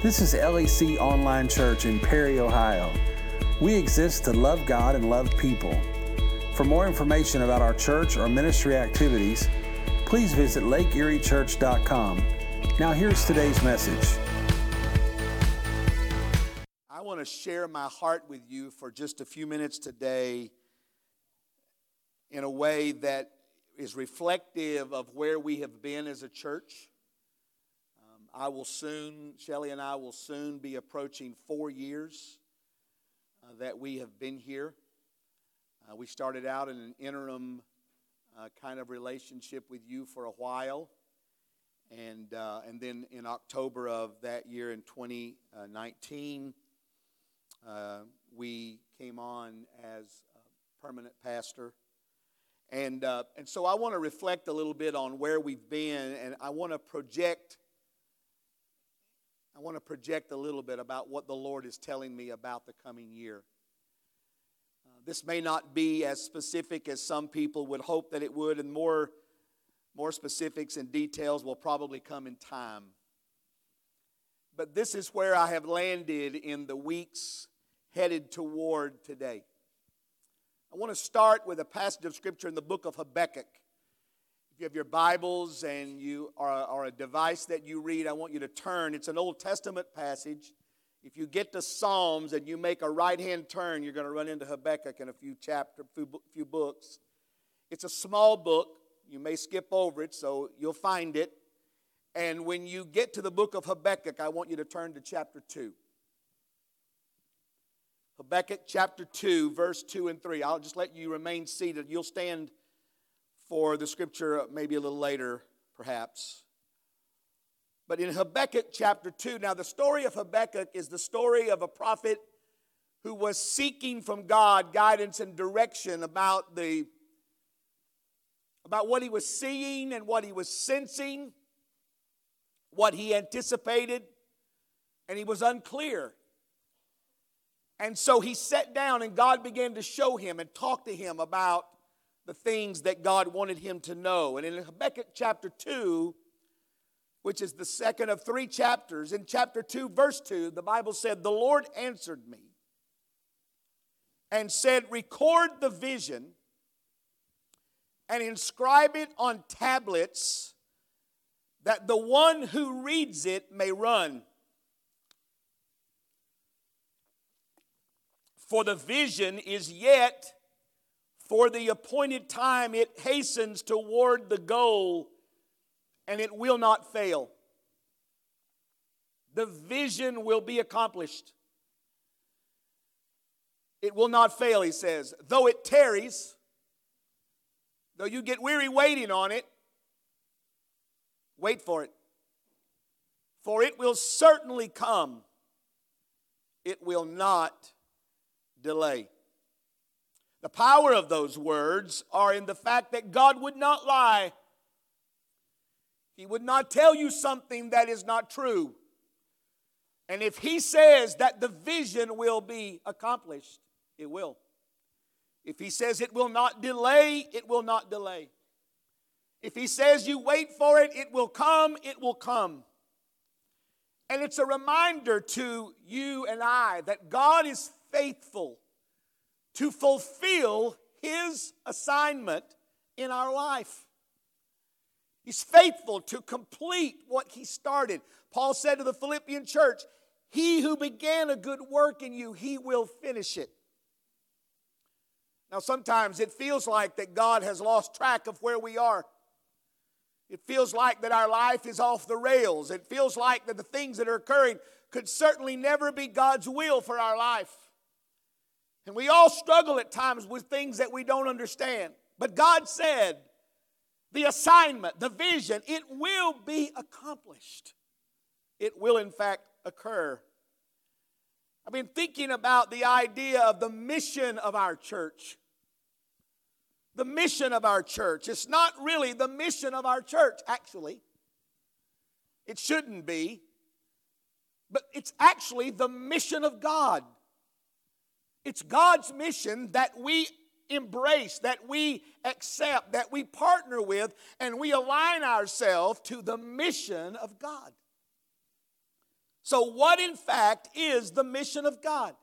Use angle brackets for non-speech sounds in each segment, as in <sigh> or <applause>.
This is LEC Online Church in Perry, Ohio. We exist to love God and love people. For more information about our church or ministry activities, please visit lakeeriechurch.com. Now, here's today's message. I want to share my heart with you for just a few minutes today in a way that is reflective of where we have been as a church. I will soon, Shelly and I will soon be approaching four years uh, that we have been here. Uh, we started out in an interim uh, kind of relationship with you for a while. And, uh, and then in October of that year in 2019, uh, we came on as permanent pastor. And, uh, and so I want to reflect a little bit on where we've been, and I want to project. I want to project a little bit about what the Lord is telling me about the coming year. Uh, this may not be as specific as some people would hope that it would, and more, more specifics and details will probably come in time. But this is where I have landed in the weeks headed toward today. I want to start with a passage of scripture in the book of Habakkuk. You have your Bibles and you are, are a device that you read, I want you to turn. It's an Old Testament passage. If you get to Psalms and you make a right hand turn, you're going to run into Habakkuk in a few chapter, few books. It's a small book. You may skip over it, so you'll find it. And when you get to the book of Habakkuk, I want you to turn to chapter 2. Habakkuk chapter 2, verse 2 and 3. I'll just let you remain seated. You'll stand for the scripture uh, maybe a little later, perhaps. But in Habakkuk chapter 2, now the story of Habakkuk is the story of a prophet who was seeking from God guidance and direction about the about what he was seeing and what he was sensing, what he anticipated, and he was unclear. And so he sat down and God began to show him and talk to him about the things that God wanted him to know. And in Habakkuk chapter 2, which is the second of three chapters, in chapter 2, verse 2, the Bible said, The Lord answered me and said, Record the vision and inscribe it on tablets that the one who reads it may run. For the vision is yet for the appointed time, it hastens toward the goal and it will not fail. The vision will be accomplished. It will not fail, he says. Though it tarries, though you get weary waiting on it, wait for it. For it will certainly come, it will not delay. The power of those words are in the fact that God would not lie. He would not tell you something that is not true. And if He says that the vision will be accomplished, it will. If He says it will not delay, it will not delay. If He says you wait for it, it will come, it will come. And it's a reminder to you and I that God is faithful to fulfill his assignment in our life. He's faithful to complete what he started. Paul said to the Philippian church, He who began a good work in you, he will finish it. Now, sometimes it feels like that God has lost track of where we are. It feels like that our life is off the rails. It feels like that the things that are occurring could certainly never be God's will for our life. And we all struggle at times with things that we don't understand. But God said, the assignment, the vision, it will be accomplished. It will, in fact, occur. I've been thinking about the idea of the mission of our church. The mission of our church. It's not really the mission of our church, actually. It shouldn't be. But it's actually the mission of God. It's God's mission that we embrace, that we accept, that we partner with, and we align ourselves to the mission of God. So, what in fact is the mission of God?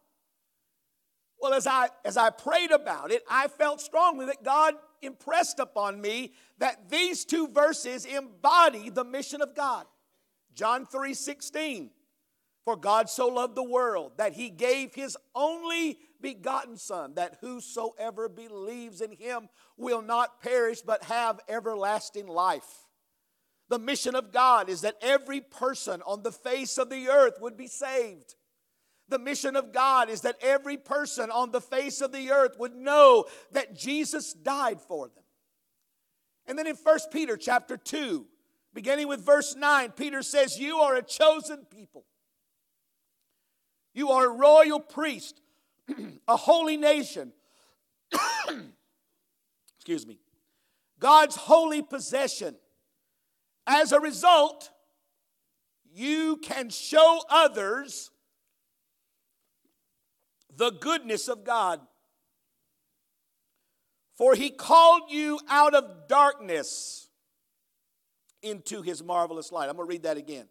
Well, as I, as I prayed about it, I felt strongly that God impressed upon me that these two verses embody the mission of God. John 3 16. For God so loved the world that he gave his only begotten Son, that whosoever believes in him will not perish but have everlasting life. The mission of God is that every person on the face of the earth would be saved. The mission of God is that every person on the face of the earth would know that Jesus died for them. And then in 1 Peter chapter 2, beginning with verse 9, Peter says, You are a chosen people. You are a royal priest, <clears throat> a holy nation. <clears throat> Excuse me. God's holy possession. As a result, you can show others the goodness of God. For he called you out of darkness into his marvelous light. I'm going to read that again.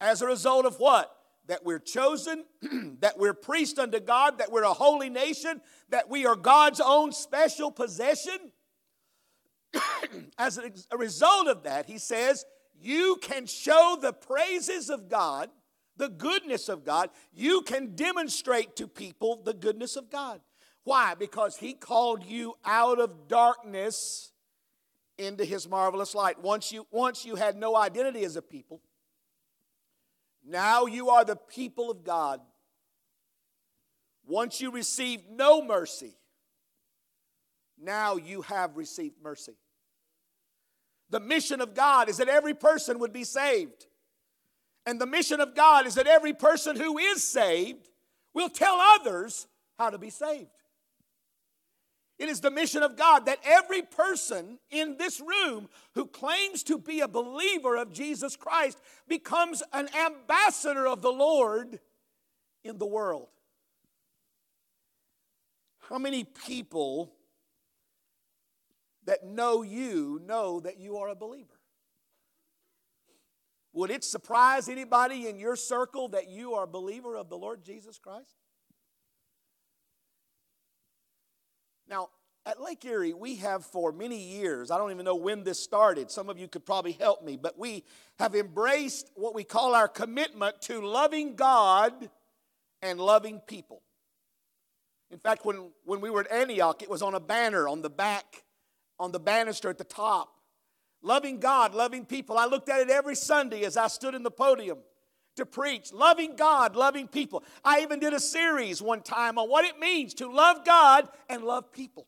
As a result of what? That we're chosen, <clears throat> that we're priests unto God, that we're a holy nation, that we are God's own special possession. As a result of that, he says, you can show the praises of God the goodness of God, you can demonstrate to people the goodness of God. Why? Because He called you out of darkness into His marvelous light. Once you, once you had no identity as a people, now you are the people of God. Once you received no mercy, now you have received mercy. The mission of God is that every person would be saved. And the mission of God is that every person who is saved will tell others how to be saved. It is the mission of God that every person in this room who claims to be a believer of Jesus Christ becomes an ambassador of the Lord in the world. How many people that know you know that you are a believer? Would it surprise anybody in your circle that you are a believer of the Lord Jesus Christ? Now, at Lake Erie, we have for many years, I don't even know when this started, some of you could probably help me, but we have embraced what we call our commitment to loving God and loving people. In fact, when, when we were at Antioch, it was on a banner on the back, on the banister at the top. Loving God, loving people. I looked at it every Sunday as I stood in the podium to preach. Loving God, loving people. I even did a series one time on what it means to love God and love people.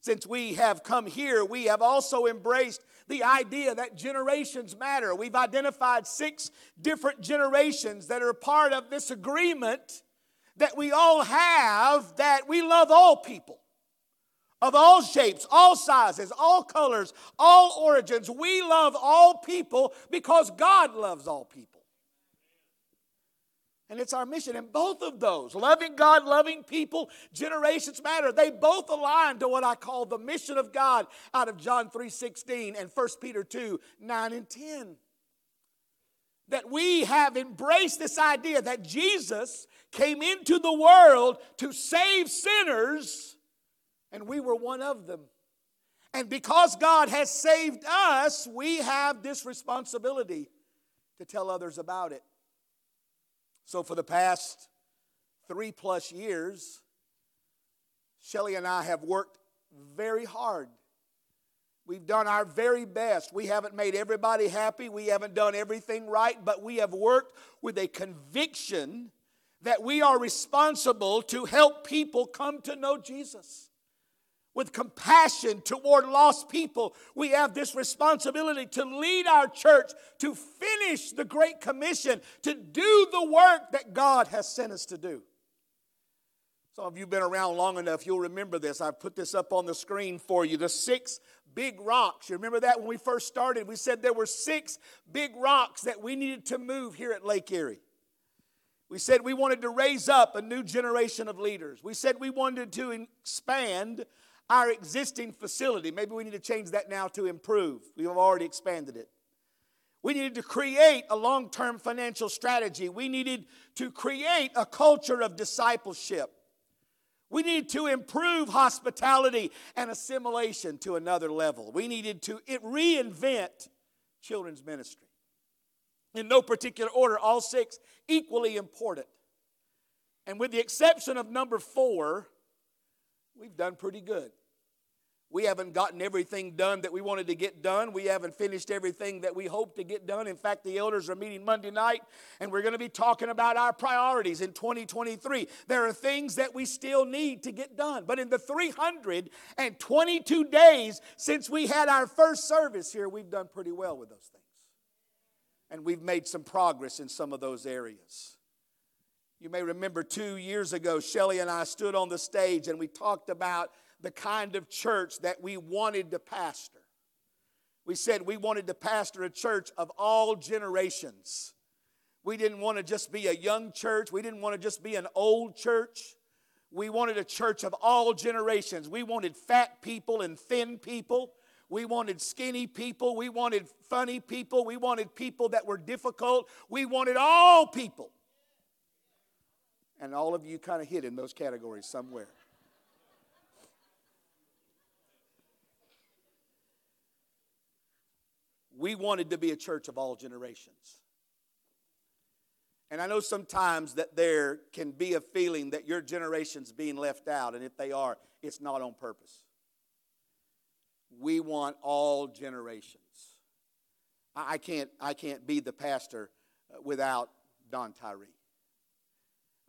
Since we have come here, we have also embraced the idea that generations matter. We've identified six different generations that are part of this agreement that we all have that we love all people of all shapes, all sizes, all colors, all origins. We love all people because God loves all people. And it's our mission. And both of those, loving God, loving people, generations matter. They both align to what I call the mission of God out of John 3:16 and 1 Peter 2, 9 and 10. That we have embraced this idea that Jesus came into the world to save sinners and we were one of them. And because God has saved us, we have this responsibility to tell others about it. So, for the past three plus years, Shelly and I have worked very hard. We've done our very best. We haven't made everybody happy. We haven't done everything right, but we have worked with a conviction that we are responsible to help people come to know Jesus with compassion toward lost people, we have this responsibility to lead our church to finish the Great Commission, to do the work that God has sent us to do. Some of you have been around long enough, you'll remember this. I've put this up on the screen for you. The six big rocks. You remember that when we first started? We said there were six big rocks that we needed to move here at Lake Erie. We said we wanted to raise up a new generation of leaders. We said we wanted to expand our existing facility. Maybe we need to change that now to improve. We have already expanded it. We needed to create a long term financial strategy. We needed to create a culture of discipleship. We needed to improve hospitality and assimilation to another level. We needed to reinvent children's ministry. In no particular order, all six equally important. And with the exception of number four, we've done pretty good. We haven't gotten everything done that we wanted to get done. We haven't finished everything that we hoped to get done. In fact, the elders are meeting Monday night, and we're going to be talking about our priorities in 2023. There are things that we still need to get done. But in the 322 days since we had our first service here, we've done pretty well with those things. And we've made some progress in some of those areas. You may remember two years ago, Shelly and I stood on the stage and we talked about the kind of church that we wanted to pastor. We said we wanted to pastor a church of all generations. We didn't want to just be a young church, we didn't want to just be an old church. We wanted a church of all generations. We wanted fat people and thin people. We wanted skinny people. We wanted funny people. We wanted people that were difficult. We wanted all people. And all of you kind of hit in those categories somewhere. We wanted to be a church of all generations. And I know sometimes that there can be a feeling that your generation's being left out, and if they are, it's not on purpose. We want all generations. I can't, I can't be the pastor uh, without Don Tyree.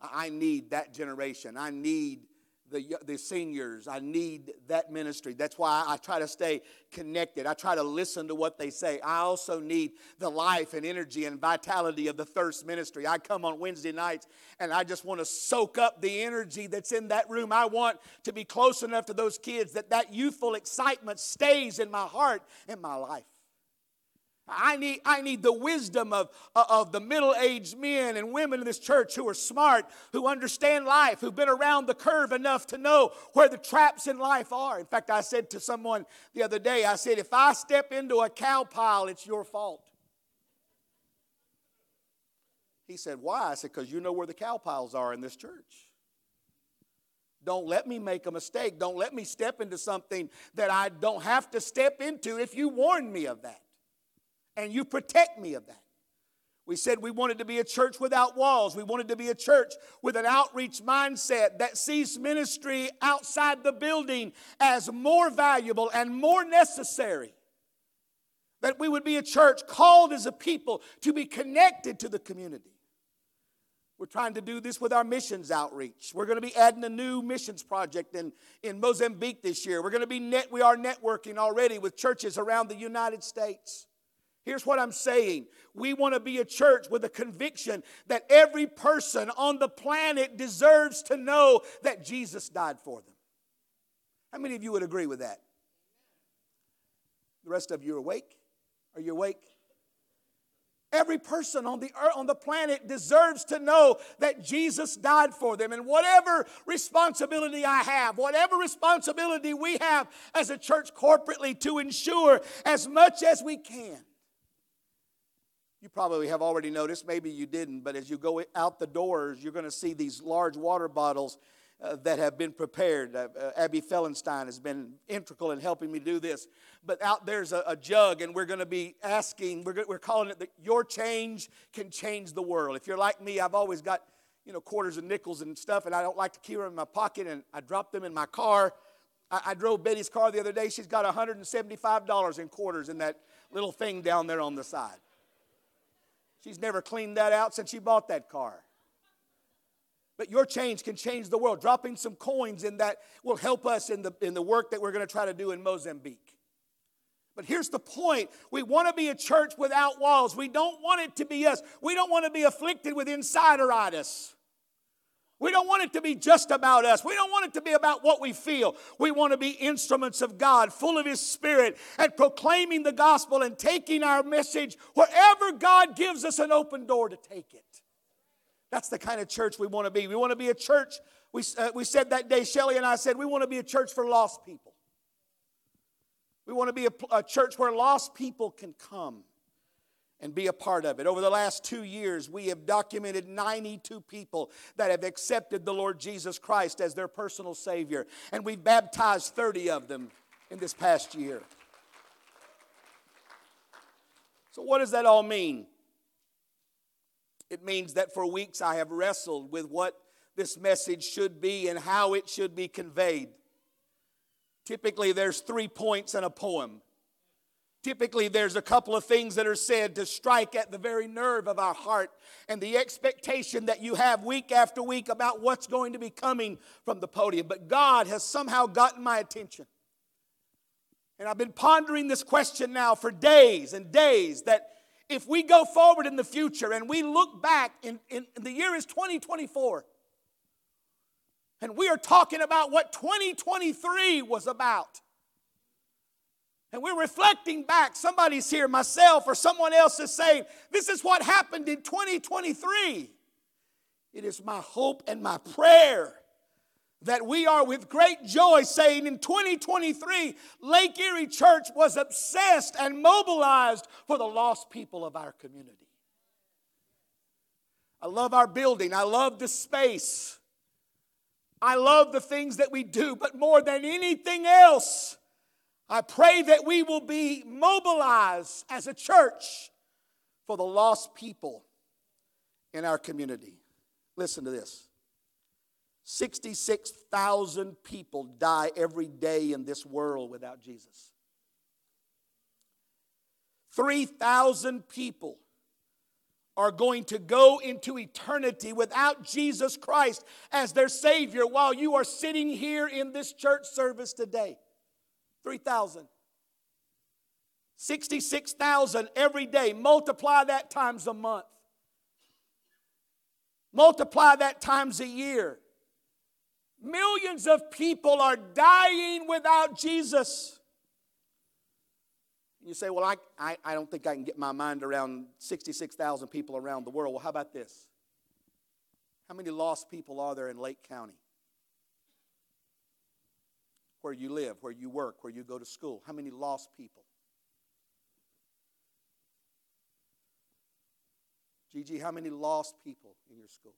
I need that generation. I need the, the seniors. I need that ministry. That's why I try to stay connected. I try to listen to what they say. I also need the life and energy and vitality of the thirst ministry. I come on Wednesday nights and I just want to soak up the energy that's in that room. I want to be close enough to those kids that that youthful excitement stays in my heart and my life. I need, I need the wisdom of, uh, of the middle aged men and women in this church who are smart, who understand life, who've been around the curve enough to know where the traps in life are. In fact, I said to someone the other day, I said, if I step into a cow pile, it's your fault. He said, Why? I said, Because you know where the cow piles are in this church. Don't let me make a mistake. Don't let me step into something that I don't have to step into if you warn me of that and you protect me of that. We said we wanted to be a church without walls. We wanted to be a church with an outreach mindset that sees ministry outside the building as more valuable and more necessary. That we would be a church called as a people to be connected to the community. We're trying to do this with our missions outreach. We're going to be adding a new missions project in, in Mozambique this year. We're going to be net, we are networking already with churches around the United States. Here's what I'm saying. We want to be a church with a conviction that every person on the planet deserves to know that Jesus died for them. How many of you would agree with that? The rest of you are awake? Are you awake? Every person on the earth, on the planet deserves to know that Jesus died for them. And whatever responsibility I have, whatever responsibility we have as a church corporately to ensure as much as we can you probably have already noticed, maybe you didn't, but as you go out the doors, you're going to see these large water bottles uh, that have been prepared. Uh, uh, Abby Fellenstein has been integral in helping me do this. But out there's a, a jug, and we're going to be asking, we're, we're calling it that your change can change the world. If you're like me, I've always got you know quarters and nickels and stuff, and I don't like to keep them in my pocket, and I drop them in my car. I, I drove Betty's car the other day. She's got $175 in quarters in that little thing down there on the side. She's never cleaned that out since she bought that car. But your change can change the world. Dropping some coins in that will help us in the, in the work that we're going to try to do in Mozambique. But here's the point we want to be a church without walls. We don't want it to be us. We don't want to be afflicted with insideritis. We don't want it to be just about us. We don't want it to be about what we feel. We want to be instruments of God, full of His Spirit, and proclaiming the gospel and taking our message wherever God gives us an open door to take it. That's the kind of church we want to be. We want to be a church. We, uh, we said that day, Shelly and I said, we want to be a church for lost people. We want to be a, a church where lost people can come and be a part of it. Over the last two years, we have documented 92 people that have accepted the Lord Jesus Christ as their personal Savior, and we've baptized 30 of them in this past year. So, what does that all mean? It means that for weeks I have wrestled with what this message should be and how it should be conveyed. Typically, there's three points in a poem. Typically, there's a couple of things that are said to strike at the very nerve of our heart and the expectation that you have week after week about what's going to be coming from the podium. But God has somehow gotten my attention. And I've been pondering this question now for days and days that if we go forward in the future and we look back, in, in, the year is 2024, and we are talking about what 2023 was about. And we're reflecting back. Somebody's here, myself or someone else is saying, This is what happened in 2023. It is my hope and my prayer that we are with great joy saying in 2023, Lake Erie Church was obsessed and mobilized for the lost people of our community. I love our building, I love the space. I love the things that we do, but more than anything else, I pray that we will be mobilized as a church for the lost people in our community. Listen to this 66,000 people die every day in this world without Jesus. 3,000 people are going to go into eternity without Jesus Christ as their Savior while you are sitting here in this church service today. 3,000. 66,000 every day. Multiply that times a month. Multiply that times a year. Millions of people are dying without Jesus. You say, Well, I, I, I don't think I can get my mind around 66,000 people around the world. Well, how about this? How many lost people are there in Lake County? Where you live, where you work, where you go to school. How many lost people? Gigi, how many lost people in your school?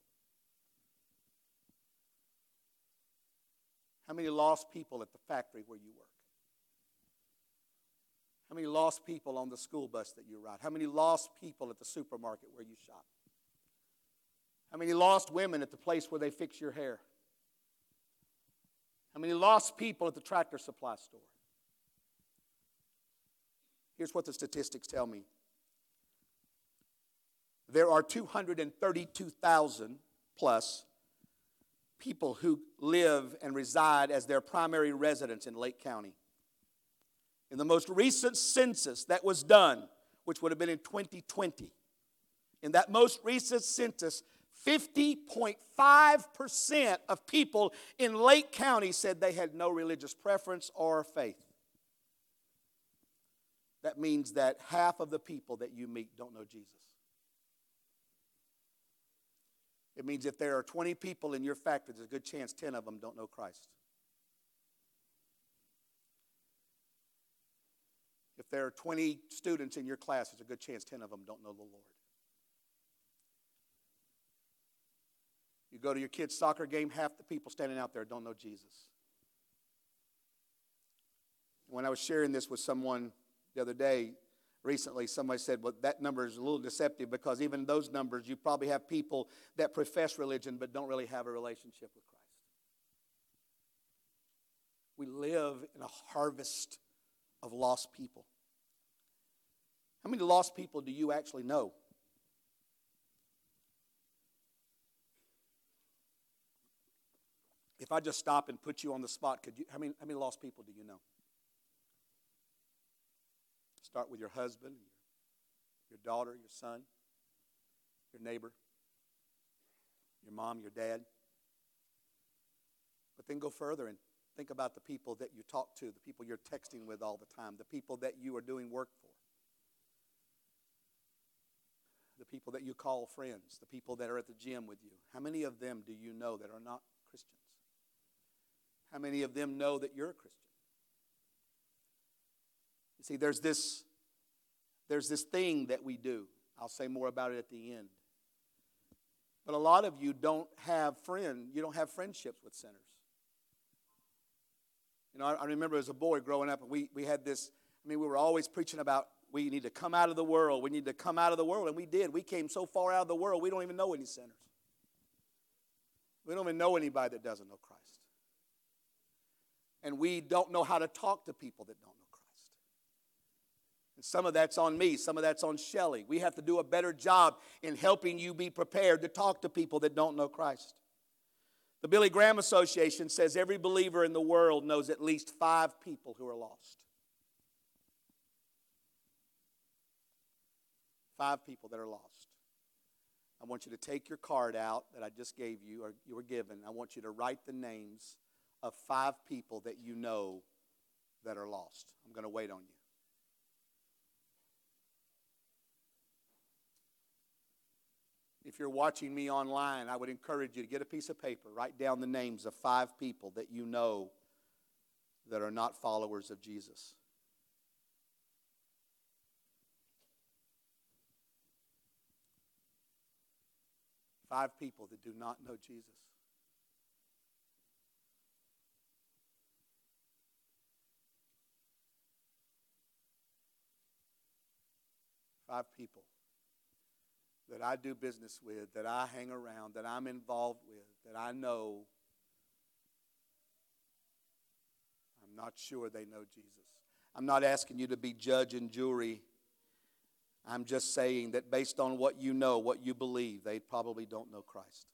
How many lost people at the factory where you work? How many lost people on the school bus that you ride? How many lost people at the supermarket where you shop? How many lost women at the place where they fix your hair? How many lost people at the tractor supply store? Here's what the statistics tell me there are 232,000 plus people who live and reside as their primary residence in Lake County. In the most recent census that was done, which would have been in 2020, in that most recent census, 50.5% of people in Lake County said they had no religious preference or faith. That means that half of the people that you meet don't know Jesus. It means if there are 20 people in your factory, there's a good chance 10 of them don't know Christ. If there are 20 students in your class, there's a good chance 10 of them don't know the Lord. You go to your kid's soccer game, half the people standing out there don't know Jesus. When I was sharing this with someone the other day, recently somebody said well that number is a little deceptive because even those numbers you probably have people that profess religion but don't really have a relationship with christ. We live in a harvest of lost people. How many lost people do you actually know if i just stop and put you on the spot could you how many, how many lost people do you know Start with your husband, your daughter, your son, your neighbor, your mom, your dad. But then go further and think about the people that you talk to, the people you're texting with all the time, the people that you are doing work for, the people that you call friends, the people that are at the gym with you. How many of them do you know that are not Christians? How many of them know that you're a Christian? You see, there's this there's this thing that we do. I'll say more about it at the end. But a lot of you don't have friend, you don't have friendships with sinners. You know, I, I remember as a boy growing up, we, we had this, I mean, we were always preaching about we need to come out of the world. We need to come out of the world. And we did. We came so far out of the world, we don't even know any sinners. We don't even know anybody that doesn't know Christ. And we don't know how to talk to people that don't know Christ. And some of that's on me, some of that's on Shelly. We have to do a better job in helping you be prepared to talk to people that don't know Christ. The Billy Graham Association says every believer in the world knows at least five people who are lost. Five people that are lost. I want you to take your card out that I just gave you, or you were given. I want you to write the names of five people that you know that are lost. I'm going to wait on you. If you're watching me online, I would encourage you to get a piece of paper, write down the names of five people that you know that are not followers of Jesus. Five people that do not know Jesus. Five people that I do business with, that I hang around, that I'm involved with, that I know. I'm not sure they know Jesus. I'm not asking you to be judge and jury I'm just saying that based on what you know, what you believe, they probably don't know Christ.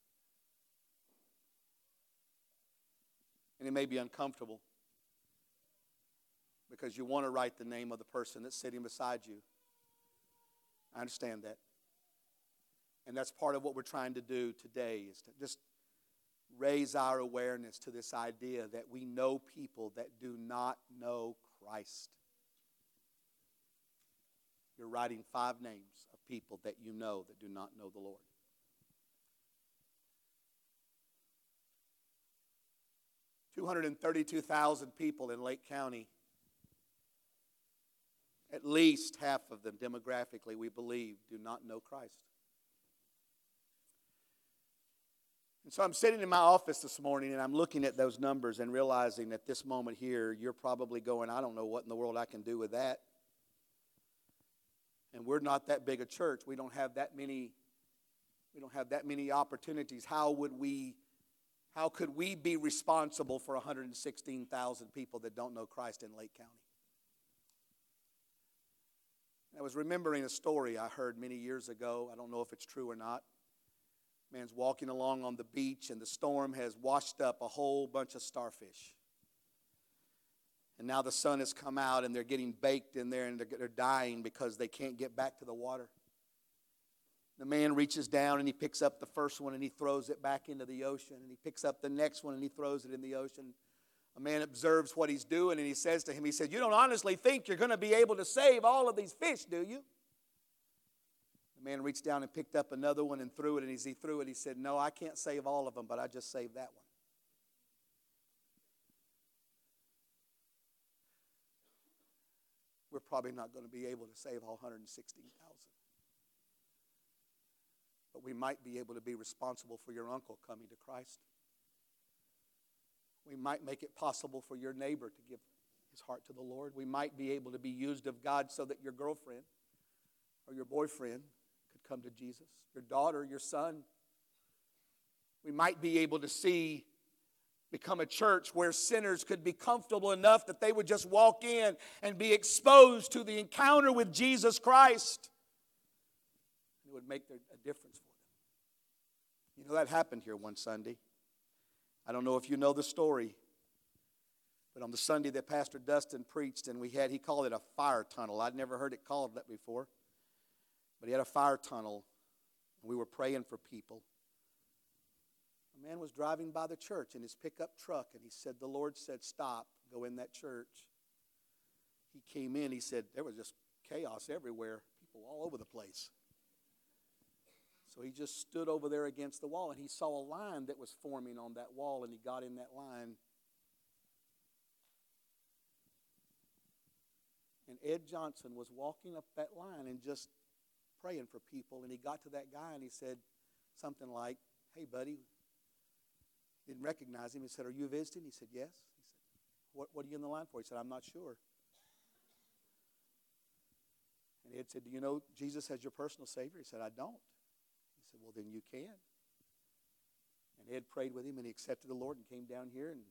And it may be uncomfortable because you want to write the name of the person that's sitting beside you. I understand that. And that's part of what we're trying to do today is to just raise our awareness to this idea that we know people that do not know Christ. You're writing five names of people that you know that do not know the Lord. Two hundred and thirty-two thousand people in Lake County. At least half of them, demographically, we believe, do not know Christ. And so I'm sitting in my office this morning and I'm looking at those numbers and realizing at this moment here, you're probably going, I don't know what in the world I can do with that. And we're not that big a church. We don't have that many we don't have that many opportunities. How would we how could we be responsible for 116,000 people that don't know Christ in Lake County? I was remembering a story I heard many years ago. I don't know if it's true or not. Man's walking along on the beach, and the storm has washed up a whole bunch of starfish. And now the sun has come out and they're getting baked in there and they're, they're dying because they can't get back to the water. The man reaches down and he picks up the first one and he throws it back into the ocean. And he picks up the next one and he throws it in the ocean. A man observes what he's doing and he says to him, He said, You don't honestly think you're going to be able to save all of these fish, do you? The man reached down and picked up another one and threw it. And as he threw it, he said, No, I can't save all of them, but I just saved that one. we're probably not going to be able to save all 116,000. But we might be able to be responsible for your uncle coming to Christ. We might make it possible for your neighbor to give his heart to the Lord. We might be able to be used of God so that your girlfriend or your boyfriend could come to Jesus, your daughter, your son. We might be able to see become a church where sinners could be comfortable enough that they would just walk in and be exposed to the encounter with Jesus Christ. It would make a difference for them. You know, that happened here one Sunday. I don't know if you know the story, but on the Sunday that Pastor Dustin preached, and we had, he called it a fire tunnel. I'd never heard it called that before. But he had a fire tunnel, and we were praying for people. A man was driving by the church in his pickup truck, and he said, The Lord said, Stop, go in that church. He came in, he said, There was just chaos everywhere, people all over the place. So he just stood over there against the wall, and he saw a line that was forming on that wall, and he got in that line. And Ed Johnson was walking up that line and just praying for people. And he got to that guy and he said something like, Hey, buddy. Didn't recognize him. He said, Are you visiting? He said, Yes. He said, What, what are you in the line for? He said, I'm not sure. And Ed said, Do you know Jesus as your personal Savior? He said, I don't. Said, Well, then you can. And Ed prayed with him and he accepted the Lord and came down here and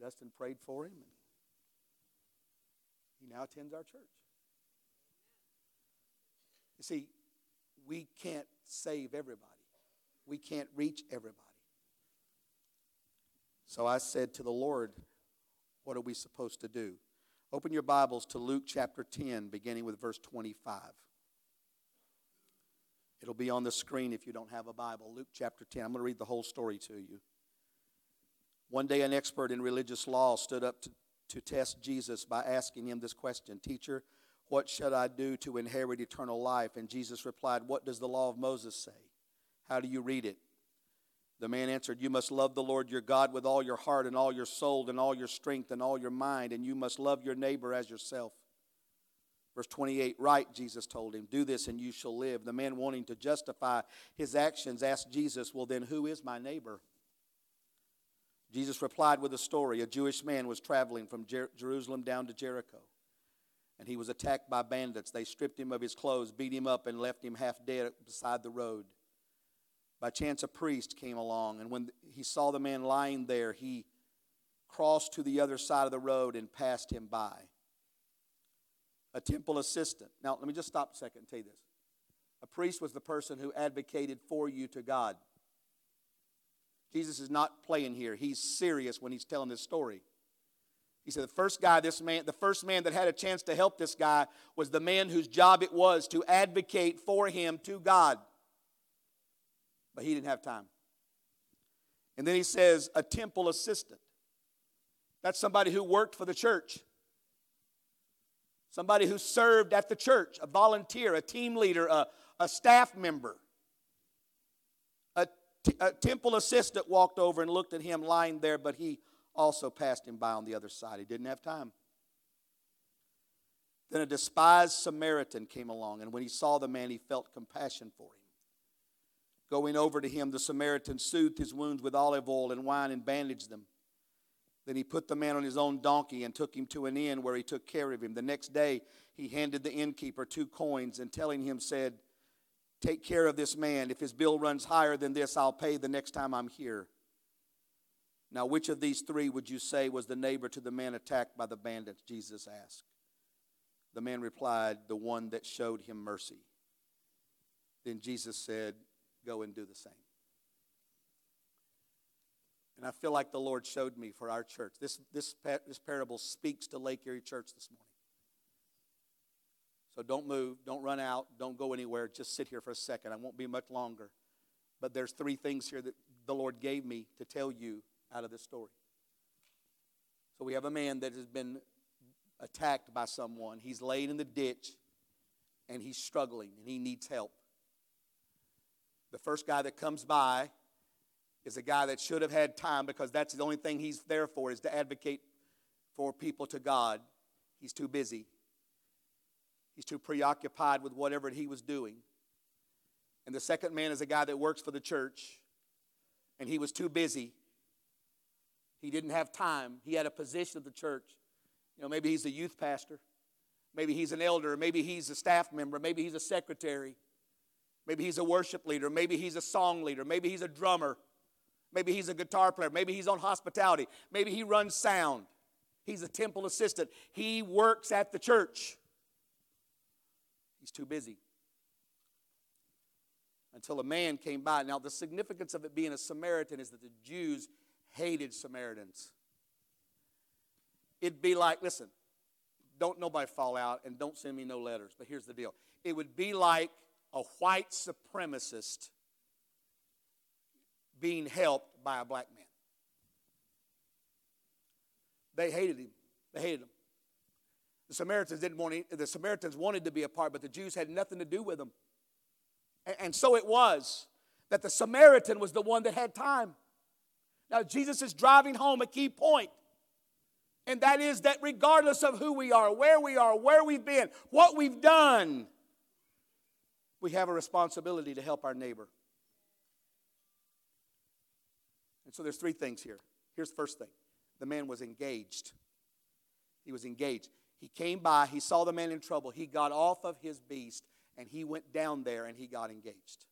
Dustin prayed for him. And he now attends our church. You see, we can't save everybody, we can't reach everybody. So I said to the Lord, What are we supposed to do? Open your Bibles to Luke chapter 10, beginning with verse 25. It'll be on the screen if you don't have a Bible. Luke chapter 10. I'm going to read the whole story to you. One day, an expert in religious law stood up to, to test Jesus by asking him this question Teacher, what should I do to inherit eternal life? And Jesus replied, What does the law of Moses say? How do you read it? The man answered, You must love the Lord your God with all your heart and all your soul and all your strength and all your mind, and you must love your neighbor as yourself. Verse 28, right, Jesus told him, Do this and you shall live. The man wanting to justify his actions asked Jesus, Well, then who is my neighbor? Jesus replied with a story. A Jewish man was traveling from Jer- Jerusalem down to Jericho, and he was attacked by bandits. They stripped him of his clothes, beat him up, and left him half dead beside the road. By chance, a priest came along, and when he saw the man lying there, he crossed to the other side of the road and passed him by. A temple assistant. Now, let me just stop a second and tell you this. A priest was the person who advocated for you to God. Jesus is not playing here. He's serious when he's telling this story. He said the first guy, this man, the first man that had a chance to help this guy was the man whose job it was to advocate for him to God. But he didn't have time. And then he says a temple assistant. That's somebody who worked for the church. Somebody who served at the church, a volunteer, a team leader, a, a staff member a temple assistant walked over and looked at him lying there, but he also passed him by on the other side. He didn't have time. Then a despised Samaritan came along, and when he saw the man, he felt compassion for him. Going over to him, the Samaritan soothed his wounds with olive oil and wine and bandaged them. Then he put the man on his own donkey and took him to an inn where he took care of him. The next day, he handed the innkeeper two coins and telling him, said, Take care of this man. If his bill runs higher than this, I'll pay the next time I'm here. Now, which of these three would you say was the neighbor to the man attacked by the bandits? Jesus asked. The man replied, The one that showed him mercy. Then Jesus said, Go and do the same. And I feel like the Lord showed me for our church. This, this, this parable speaks to Lake Erie Church this morning. So don't move, don't run out, don't go anywhere. Just sit here for a second. I won't be much longer. But there's three things here that the Lord gave me to tell you out of this story. So we have a man that has been attacked by someone. He's laid in the ditch and he's struggling and he needs help. The first guy that comes by is a guy that should have had time because that's the only thing he's there for is to advocate for people to God. He's too busy. He's too preoccupied with whatever he was doing. And the second man is a guy that works for the church, and he was too busy. He didn't have time. He had a position at the church. You know, maybe he's a youth pastor, maybe he's an elder, maybe he's a staff member, maybe he's a secretary, maybe he's a worship leader, maybe he's a song leader, maybe he's a drummer, maybe he's a guitar player, maybe he's on hospitality, maybe he runs sound. He's a temple assistant. He works at the church. He's too busy. Until a man came by. Now, the significance of it being a Samaritan is that the Jews hated Samaritans. It'd be like, listen, don't nobody fall out and don't send me no letters, but here's the deal. It would be like a white supremacist being helped by a black man. They hated him. They hated him. The Samaritans didn't want the Samaritans wanted to be a part, but the Jews had nothing to do with them. And, and so it was that the Samaritan was the one that had time. Now Jesus is driving home a key point. And that is that regardless of who we are, where we are, where we've been, what we've done, we have a responsibility to help our neighbor. And so there's three things here. Here's the first thing the man was engaged. He was engaged. He came by, he saw the man in trouble, he got off of his beast, and he went down there and he got engaged.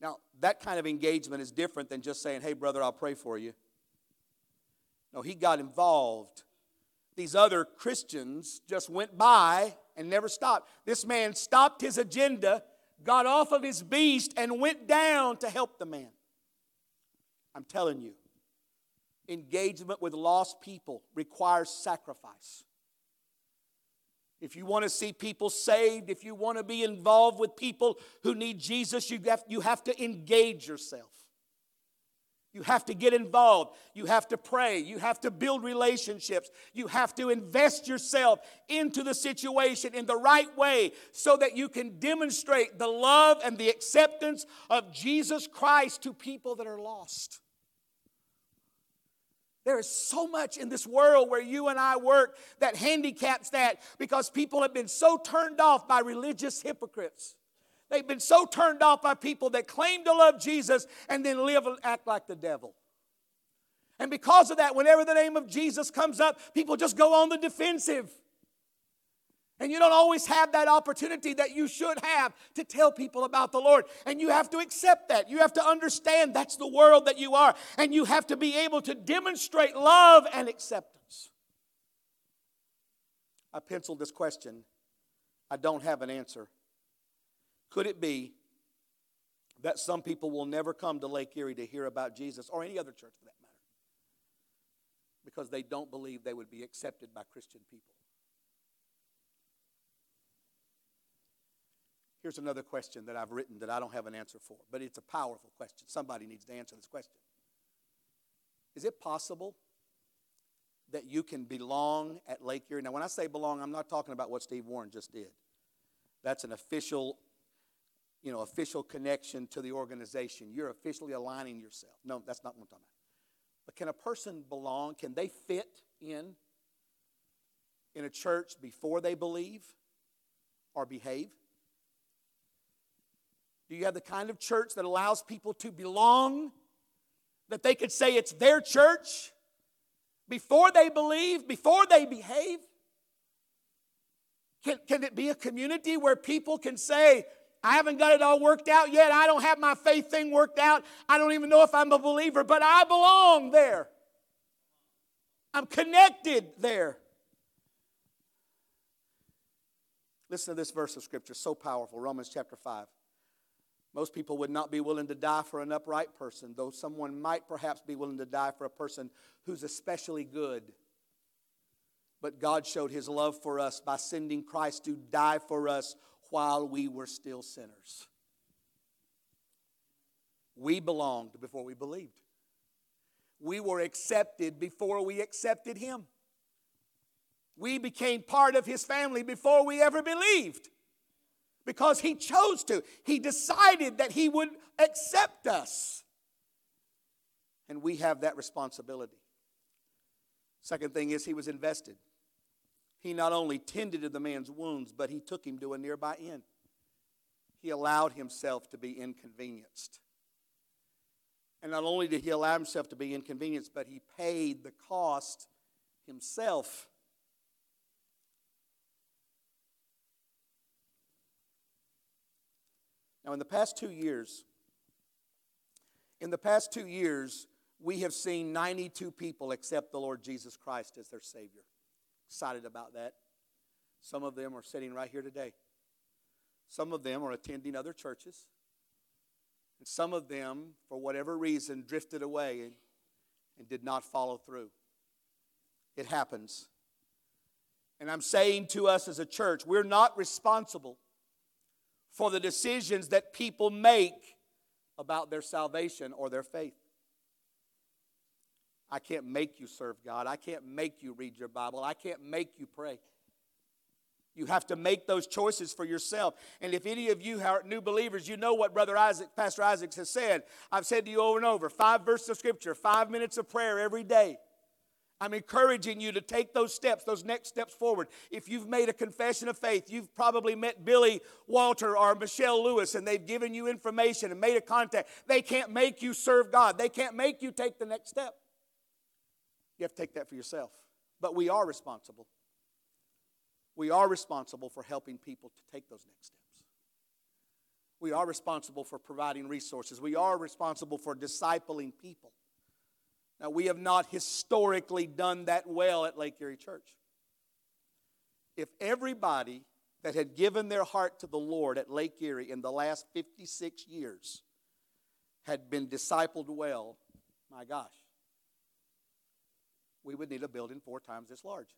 Now, that kind of engagement is different than just saying, hey, brother, I'll pray for you. No, he got involved. These other Christians just went by and never stopped. This man stopped his agenda, got off of his beast, and went down to help the man. I'm telling you, engagement with lost people requires sacrifice. If you want to see people saved, if you want to be involved with people who need Jesus, you have, you have to engage yourself. You have to get involved. You have to pray. You have to build relationships. You have to invest yourself into the situation in the right way so that you can demonstrate the love and the acceptance of Jesus Christ to people that are lost. There is so much in this world where you and I work that handicaps that because people have been so turned off by religious hypocrites. They've been so turned off by people that claim to love Jesus and then live and act like the devil. And because of that, whenever the name of Jesus comes up, people just go on the defensive. And you don't always have that opportunity that you should have to tell people about the Lord. And you have to accept that. You have to understand that's the world that you are. And you have to be able to demonstrate love and acceptance. I penciled this question. I don't have an answer. Could it be that some people will never come to Lake Erie to hear about Jesus or any other church for that matter because they don't believe they would be accepted by Christian people? Here's another question that I've written that I don't have an answer for, but it's a powerful question. Somebody needs to answer this question. Is it possible that you can belong at Lake Erie? Now, when I say belong, I'm not talking about what Steve Warren just did. That's an official, you know, official connection to the organization. You're officially aligning yourself. No, that's not what I'm talking about. But can a person belong? Can they fit in in a church before they believe or behave? Do you have the kind of church that allows people to belong? That they could say it's their church before they believe, before they behave? Can, can it be a community where people can say, I haven't got it all worked out yet. I don't have my faith thing worked out. I don't even know if I'm a believer, but I belong there. I'm connected there. Listen to this verse of scripture, so powerful. Romans chapter 5. Most people would not be willing to die for an upright person, though someone might perhaps be willing to die for a person who's especially good. But God showed his love for us by sending Christ to die for us while we were still sinners. We belonged before we believed. We were accepted before we accepted him. We became part of his family before we ever believed because he chose to. He decided that he would accept us. And we have that responsibility. Second thing is, he was invested. He not only tended to the man's wounds, but he took him to a nearby inn. He allowed himself to be inconvenienced. And not only did he allow himself to be inconvenienced, but he paid the cost himself. Now, in the past two years, in the past two years, we have seen 92 people accept the Lord Jesus Christ as their Savior. Excited about that. Some of them are sitting right here today. Some of them are attending other churches. And some of them, for whatever reason, drifted away and, and did not follow through. It happens. And I'm saying to us as a church, we're not responsible for the decisions that people make about their salvation or their faith. I can't make you serve God. I can't make you read your Bible. I can't make you pray. You have to make those choices for yourself. And if any of you are new believers, you know what Brother Isaac, Pastor Isaacs has said. I've said to you over and over five verses of Scripture, five minutes of prayer every day. I'm encouraging you to take those steps, those next steps forward. If you've made a confession of faith, you've probably met Billy Walter or Michelle Lewis, and they've given you information and made a contact. They can't make you serve God, they can't make you take the next step. You have to take that for yourself. But we are responsible. We are responsible for helping people to take those next steps. We are responsible for providing resources. We are responsible for discipling people. Now, we have not historically done that well at Lake Erie Church. If everybody that had given their heart to the Lord at Lake Erie in the last 56 years had been discipled well, my gosh, we would need a building four times this large.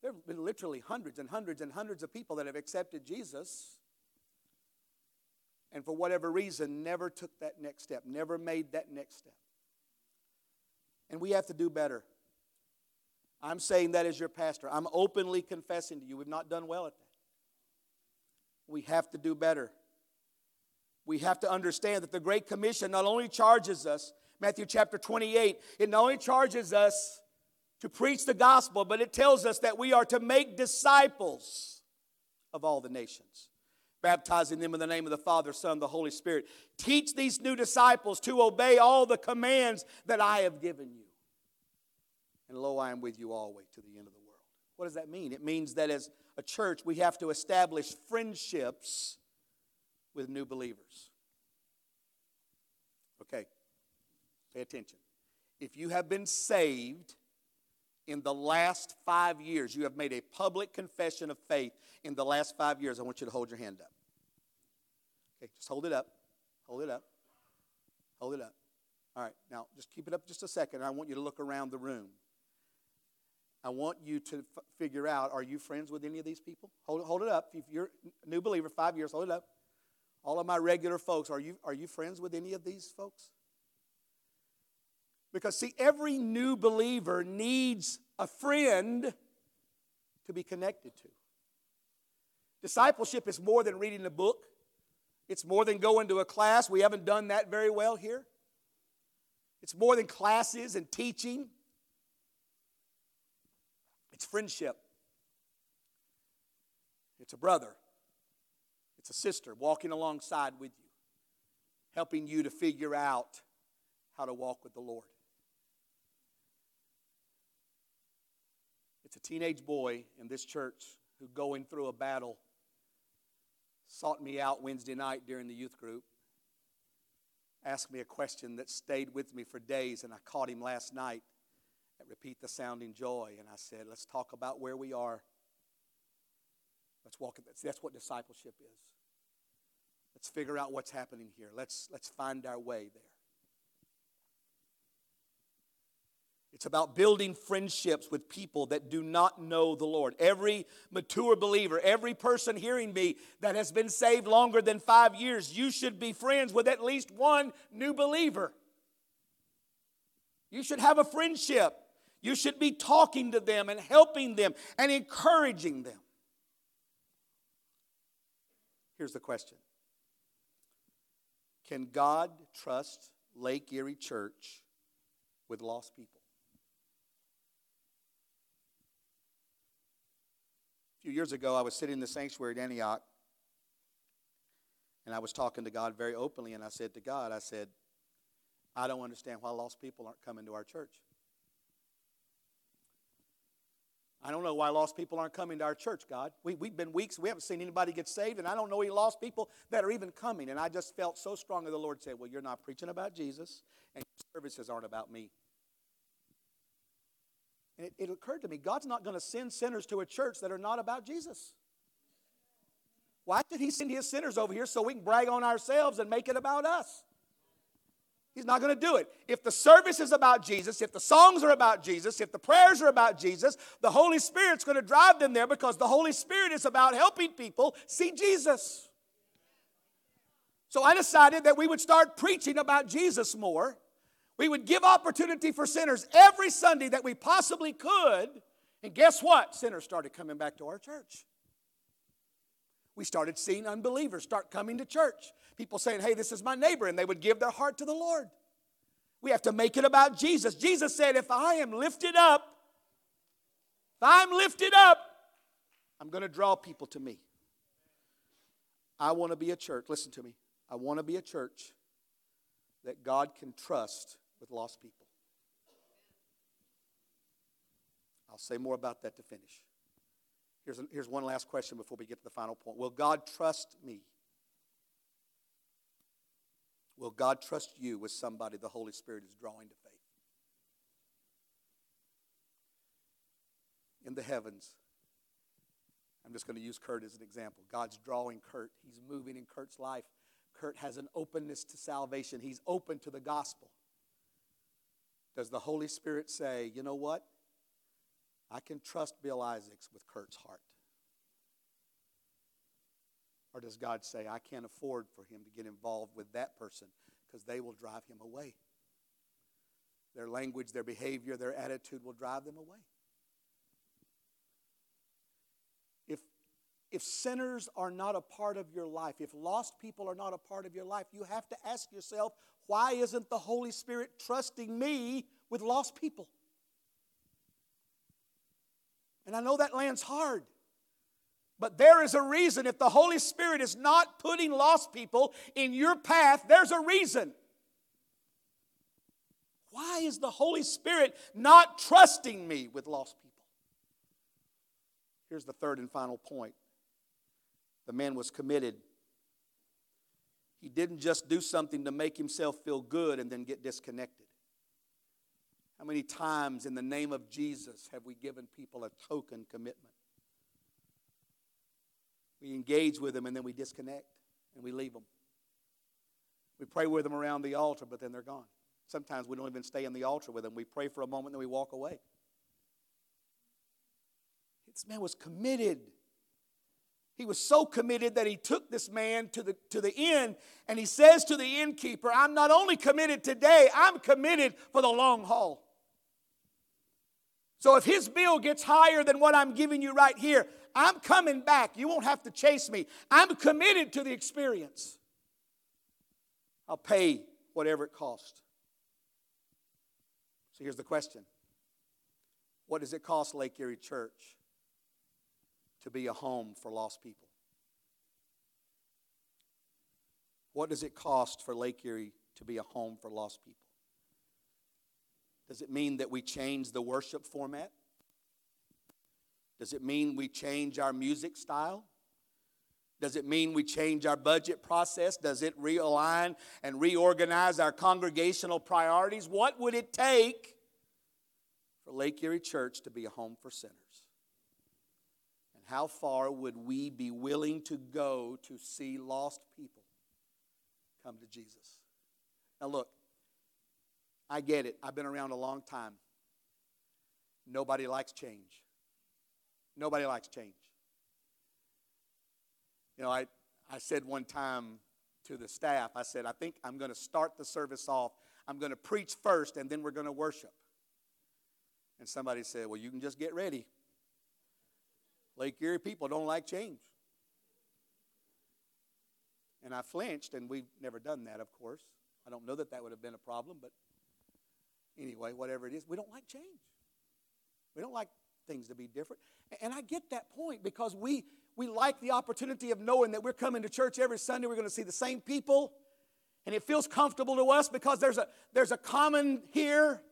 There have been literally hundreds and hundreds and hundreds of people that have accepted Jesus and for whatever reason never took that next step, never made that next step. And we have to do better. I'm saying that as your pastor. I'm openly confessing to you, we've not done well at that. We have to do better. We have to understand that the Great Commission not only charges us, Matthew chapter 28, it not only charges us to preach the gospel, but it tells us that we are to make disciples of all the nations baptizing them in the name of the Father, Son, the Holy Spirit. Teach these new disciples to obey all the commands that I have given you. And lo, I am with you always to the end of the world. What does that mean? It means that as a church, we have to establish friendships with new believers. Okay, pay attention. If you have been saved in the last five years, you have made a public confession of faith in the last five years, I want you to hold your hand up. Okay, just hold it up. Hold it up. Hold it up. All right, now just keep it up just a second. I want you to look around the room. I want you to f- figure out are you friends with any of these people? Hold, hold it up. If you're a new believer, five years, hold it up. All of my regular folks, are you, are you friends with any of these folks? Because, see, every new believer needs a friend to be connected to. Discipleship is more than reading a book, it's more than going to a class. We haven't done that very well here. It's more than classes and teaching, it's friendship. It's a brother, it's a sister walking alongside with you, helping you to figure out how to walk with the Lord. It's a teenage boy in this church who going through a battle sought me out Wednesday night during the youth group, asked me a question that stayed with me for days, and I caught him last night at Repeat the Sounding Joy, and I said, Let's talk about where we are. Let's walk. That's what discipleship is. Let's figure out what's happening here. Let's, let's find our way there. It's about building friendships with people that do not know the Lord. Every mature believer, every person hearing me that has been saved longer than five years, you should be friends with at least one new believer. You should have a friendship. You should be talking to them and helping them and encouraging them. Here's the question Can God trust Lake Erie Church with lost people? Few years ago, I was sitting in the sanctuary at Antioch, and I was talking to God very openly, and I said to God, I said, I don't understand why lost people aren't coming to our church. I don't know why lost people aren't coming to our church, God. We, we've been weeks, we haven't seen anybody get saved, and I don't know any lost people that are even coming. And I just felt so strongly the Lord said, Well, you're not preaching about Jesus, and your services aren't about me. And it, it occurred to me God's not going to send sinners to a church that are not about Jesus. Why did He send His sinners over here so we can brag on ourselves and make it about us? He's not going to do it. If the service is about Jesus, if the songs are about Jesus, if the prayers are about Jesus, the Holy Spirit's going to drive them there because the Holy Spirit is about helping people see Jesus. So I decided that we would start preaching about Jesus more we would give opportunity for sinners every Sunday that we possibly could. And guess what? Sinners started coming back to our church. We started seeing unbelievers start coming to church. People saying, hey, this is my neighbor, and they would give their heart to the Lord. We have to make it about Jesus. Jesus said, If I am lifted up, if I'm lifted up, I'm going to draw people to me. I want to be a church. Listen to me. I want to be a church that God can trust with lost people. I'll say more about that to finish. Here's, a, here's one last question before we get to the final point. Will God trust me? Will God trust you with somebody the Holy Spirit is drawing to faith? In the heavens, I'm just going to use Kurt as an example. God's drawing Kurt, He's moving in Kurt's life. Kurt has an openness to salvation, he's open to the gospel. Does the Holy Spirit say, you know what? I can trust Bill Isaacs with Kurt's heart? Or does God say, I can't afford for him to get involved with that person because they will drive him away? Their language, their behavior, their attitude will drive them away. If, if sinners are not a part of your life, if lost people are not a part of your life, you have to ask yourself, why isn't the Holy Spirit trusting me with lost people? And I know that lands hard. But there is a reason. If the Holy Spirit is not putting lost people in your path, there's a reason. Why is the Holy Spirit not trusting me with lost people? Here's the third and final point the man was committed. He didn't just do something to make himself feel good and then get disconnected. How many times in the name of Jesus have we given people a token commitment? We engage with them and then we disconnect and we leave them. We pray with them around the altar, but then they're gone. Sometimes we don't even stay in the altar with them. We pray for a moment and then we walk away. This man was committed. He was so committed that he took this man to the, to the inn and he says to the innkeeper, I'm not only committed today, I'm committed for the long haul. So if his bill gets higher than what I'm giving you right here, I'm coming back. You won't have to chase me. I'm committed to the experience. I'll pay whatever it costs. So here's the question What does it cost Lake Erie Church to be a home for lost people? What does it cost for Lake Erie to be a home for lost people? Does it mean that we change the worship format? Does it mean we change our music style? Does it mean we change our budget process? Does it realign and reorganize our congregational priorities? What would it take for Lake Erie Church to be a home for sinners? How far would we be willing to go to see lost people come to Jesus? Now, look, I get it. I've been around a long time. Nobody likes change. Nobody likes change. You know, I, I said one time to the staff, I said, I think I'm going to start the service off. I'm going to preach first, and then we're going to worship. And somebody said, Well, you can just get ready. Lake Erie people don't like change. And I flinched, and we've never done that, of course. I don't know that that would have been a problem, but anyway, whatever it is, we don't like change. We don't like things to be different. And I get that point because we, we like the opportunity of knowing that we're coming to church every Sunday, we're going to see the same people, and it feels comfortable to us because there's a, there's a common here.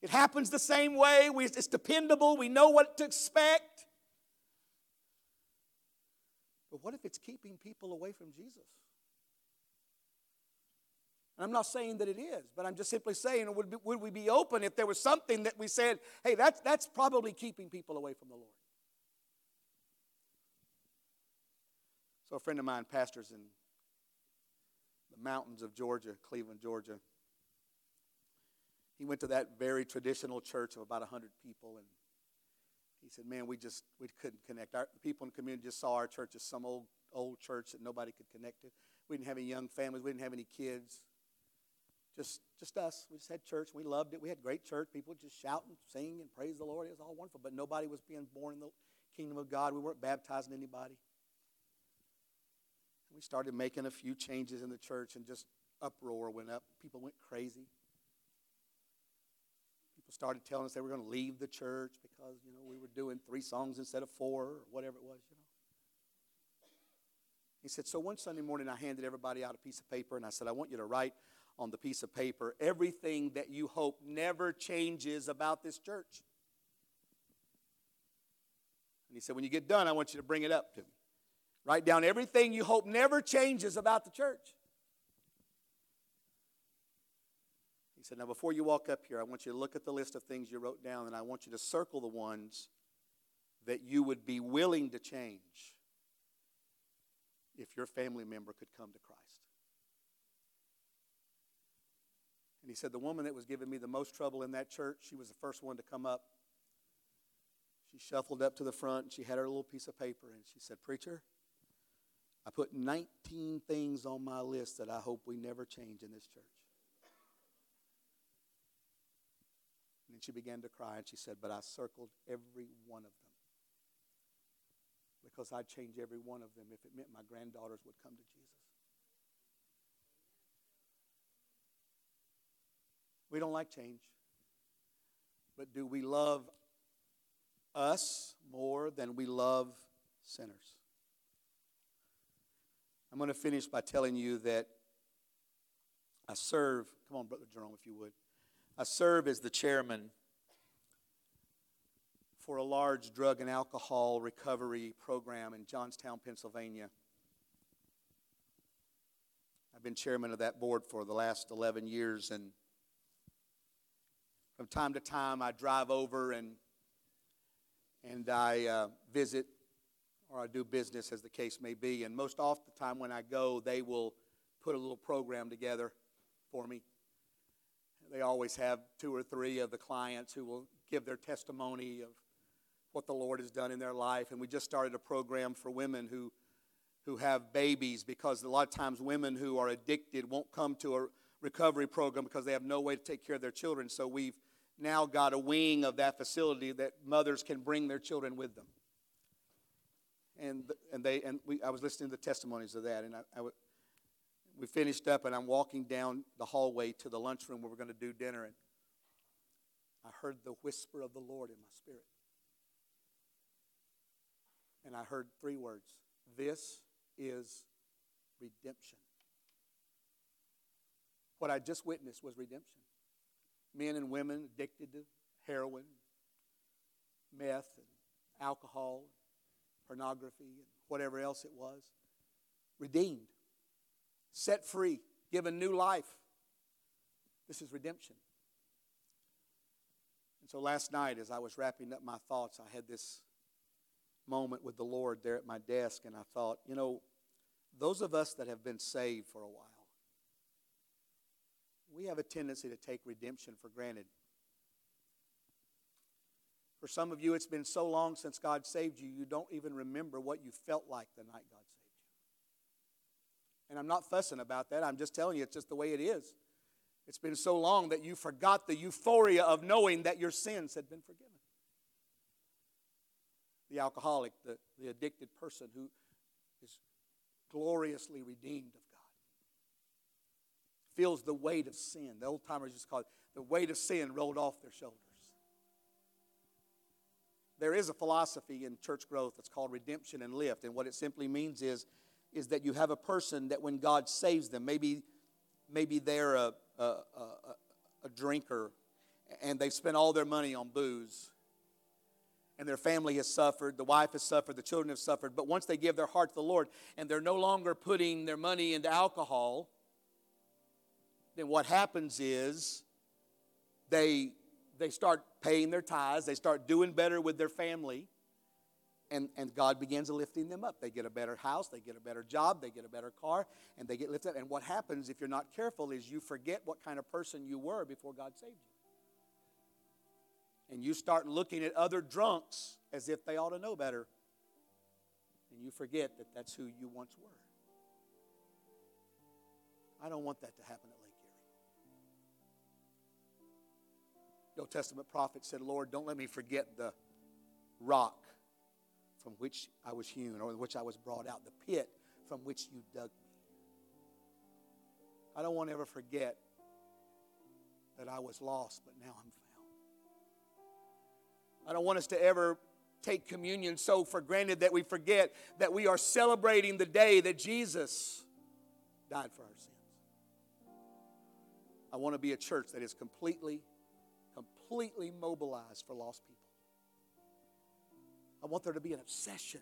It happens the same way, we, it's dependable, we know what to expect. But what if it's keeping people away from Jesus? And I'm not saying that it is, but I'm just simply saying, would, be, would we be open if there was something that we said, hey, that's, that's probably keeping people away from the Lord? So, a friend of mine pastors in the mountains of Georgia, Cleveland, Georgia. He went to that very traditional church of about 100 people, and he said, Man, we just we couldn't connect. Our, people in the community just saw our church as some old, old church that nobody could connect to. We didn't have any young families, we didn't have any kids. Just, just us. We just had church. We loved it. We had great church. People just shout and sing and praise the Lord. It was all wonderful. But nobody was being born in the kingdom of God. We weren't baptizing anybody. We started making a few changes in the church and just uproar went up. People went crazy. Started telling us they were going to leave the church because, you know, we were doing three songs instead of four or whatever it was, you know. He said, So one Sunday morning, I handed everybody out a piece of paper and I said, I want you to write on the piece of paper everything that you hope never changes about this church. And he said, When you get done, I want you to bring it up to me. Write down everything you hope never changes about the church. He said, Now, before you walk up here, I want you to look at the list of things you wrote down, and I want you to circle the ones that you would be willing to change if your family member could come to Christ. And he said, The woman that was giving me the most trouble in that church, she was the first one to come up. She shuffled up to the front and she had her little piece of paper and she said, Preacher, I put 19 things on my list that I hope we never change in this church. And then she began to cry and she said, But I circled every one of them because I'd change every one of them if it meant my granddaughters would come to Jesus. We don't like change. But do we love us more than we love sinners? I'm going to finish by telling you that I serve, come on, Brother Jerome, if you would. I serve as the chairman for a large drug and alcohol recovery program in Johnstown, Pennsylvania. I've been chairman of that board for the last 11 years, and from time to time, I drive over and and I uh, visit or I do business, as the case may be. And most often, the time when I go, they will put a little program together for me. They always have two or three of the clients who will give their testimony of what the Lord has done in their life. And we just started a program for women who who have babies because a lot of times women who are addicted won't come to a recovery program because they have no way to take care of their children. So we've now got a wing of that facility that mothers can bring their children with them. And, and, they, and we, I was listening to the testimonies of that, and I, I we finished up, and I'm walking down the hallway to the lunchroom where we're going to do dinner, and I heard the whisper of the Lord in my spirit. And I heard three words This is redemption. What I just witnessed was redemption men and women addicted to heroin, meth, and alcohol, pornography, and whatever else it was. Redeemed, set free, given new life. This is redemption. And so last night, as I was wrapping up my thoughts, I had this moment with the Lord there at my desk, and I thought, you know, those of us that have been saved for a while, we have a tendency to take redemption for granted. For some of you, it's been so long since God saved you, you don't even remember what you felt like the night God saved you. And I'm not fussing about that. I'm just telling you, it's just the way it is. It's been so long that you forgot the euphoria of knowing that your sins had been forgiven. The alcoholic, the, the addicted person who is gloriously redeemed of God, feels the weight of sin. The old timers just call it the weight of sin rolled off their shoulders. There is a philosophy in church growth that's called redemption and lift. And what it simply means is, is that you have a person that when God saves them, maybe, maybe they're a, a, a, a drinker and they've spent all their money on booze and their family has suffered, the wife has suffered, the children have suffered. But once they give their heart to the Lord and they're no longer putting their money into alcohol, then what happens is they, they start paying their tithes, they start doing better with their family, and, and God begins lifting them up. They get a better house, they get a better job, they get a better car, and they get lifted up. And what happens if you're not careful is you forget what kind of person you were before God saved you. And you start looking at other drunks as if they ought to know better. And you forget that that's who you once were. I don't want that to happen at Lake Erie. The Old Testament prophet said, Lord, don't let me forget the rock from which I was hewn or which I was brought out, the pit from which you dug me. I don't want to ever forget that I was lost, but now I'm found. I don't want us to ever take communion so for granted that we forget that we are celebrating the day that Jesus died for our sins. I want to be a church that is completely, completely mobilized for lost people. I want there to be an obsession.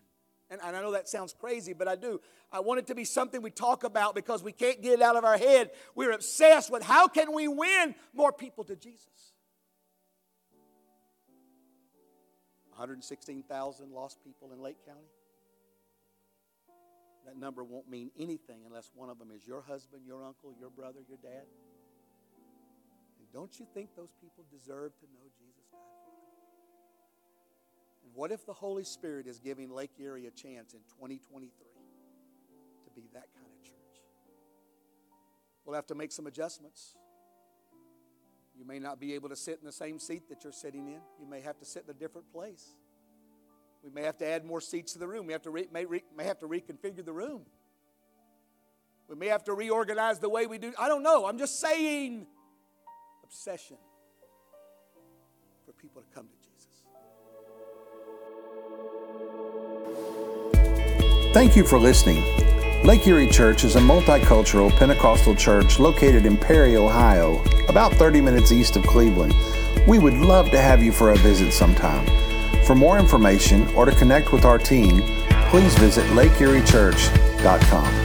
And, I know that sounds crazy, but I do. I want it to be something we talk about because we can't get it out of our head. We're obsessed with how can we win more people to Jesus? 116,000 lost people in Lake County. That number won't mean anything unless one of them is your husband, your uncle, your brother, your dad. And don't you think those people deserve to know Jesus what if the Holy Spirit is giving Lake Erie a chance in 2023 to be that kind of church? We'll have to make some adjustments. You may not be able to sit in the same seat that you're sitting in. You may have to sit in a different place. We may have to add more seats to the room. We have to re, may, re, may have to reconfigure the room. We may have to reorganize the way we do. I don't know. I'm just saying obsession for people to come to Thank you for listening. Lake Erie Church is a multicultural Pentecostal church located in Perry, Ohio, about 30 minutes east of Cleveland. We would love to have you for a visit sometime. For more information or to connect with our team, please visit lakeeriechurch.com.